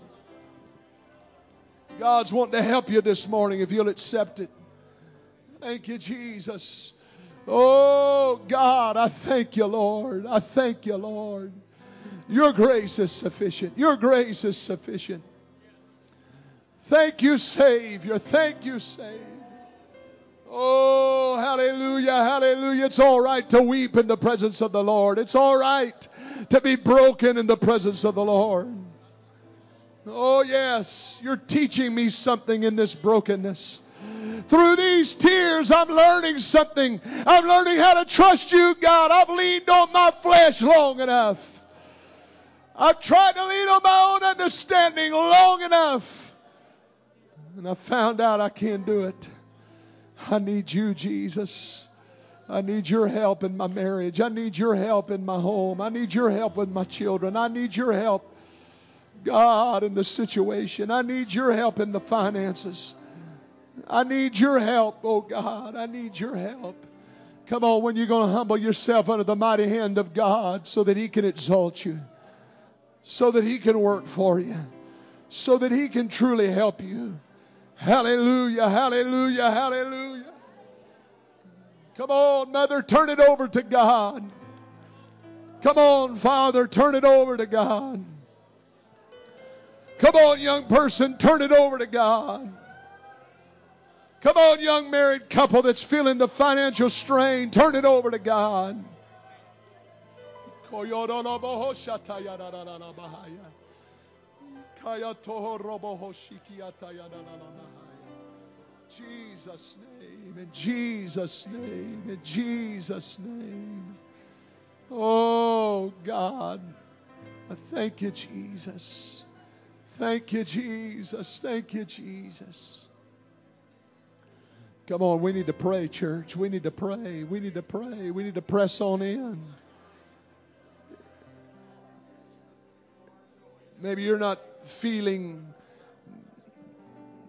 God's wanting to help you this morning if you'll accept it. Thank you, Jesus. Oh, God, I thank you, Lord. I thank you, Lord. Your grace is sufficient. Your grace is sufficient. Thank you, Savior. Thank you, Savior. Oh, hallelujah, hallelujah. It's all right to weep in the presence of the Lord. It's all right to be broken in the presence of the Lord. Oh, yes, you're teaching me something in this brokenness. Through these tears, I'm learning something. I'm learning how to trust you, God. I've leaned on my flesh long enough. I've tried to lean on my own understanding long enough. And I found out I can't do it. I need you, Jesus. I need your help in my marriage. I need your help in my home. I need your help with my children. I need your help, God, in the situation. I need your help in the finances. I need your help, oh God. I need your help. Come on, when you're going to humble yourself under the mighty hand of God so that He can exalt you, so that He can work for you, so that He can truly help you. Hallelujah, hallelujah, hallelujah. Come on, Mother, turn it over to God. Come on, Father, turn it over to God. Come on, young person, turn it over to God. Come on, young married couple that's feeling the financial strain, turn it over to God. Jesus' name, in Jesus' name, in Jesus' name. Oh God, I thank you, Jesus. Thank you, Jesus. Thank you, Jesus. Come on, we need to pray, church. We need to pray. We need to pray. We need to press on in. Maybe you're not feeling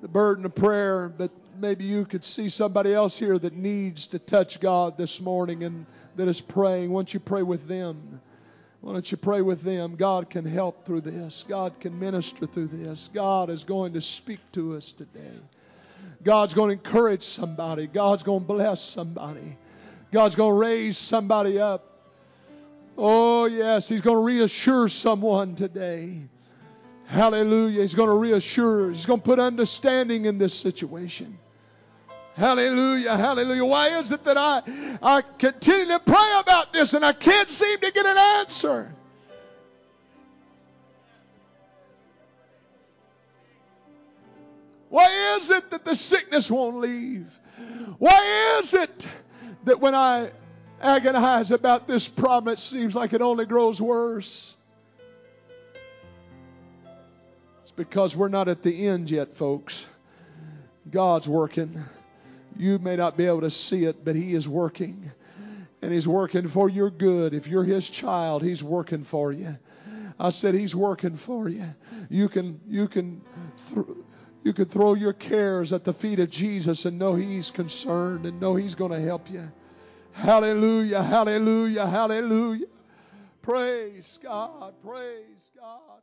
the burden of prayer, but maybe you could see somebody else here that needs to touch God this morning and that is praying. Why don't you pray with them? Why don't you pray with them? God can help through this. God can minister through this. God is going to speak to us today. God's going to encourage somebody. God's going to bless somebody. God's going to raise somebody up. Oh, yes, He's going to reassure someone today. Hallelujah. He's going to reassure. He's going to put understanding in this situation. Hallelujah. Hallelujah. Why is it that I, I continue to pray about this and I can't seem to get an answer? Why is it that the sickness won't leave? Why is it that when I agonize about this problem, it seems like it only grows worse? It's because we're not at the end yet, folks. God's working. You may not be able to see it, but He is working. And He's working for your good. If you're His child, He's working for you. I said He's working for you. You can, you can, th- you can throw your cares at the feet of Jesus and know He's concerned and know He's going to help you. Hallelujah, hallelujah, hallelujah. Praise God, praise God,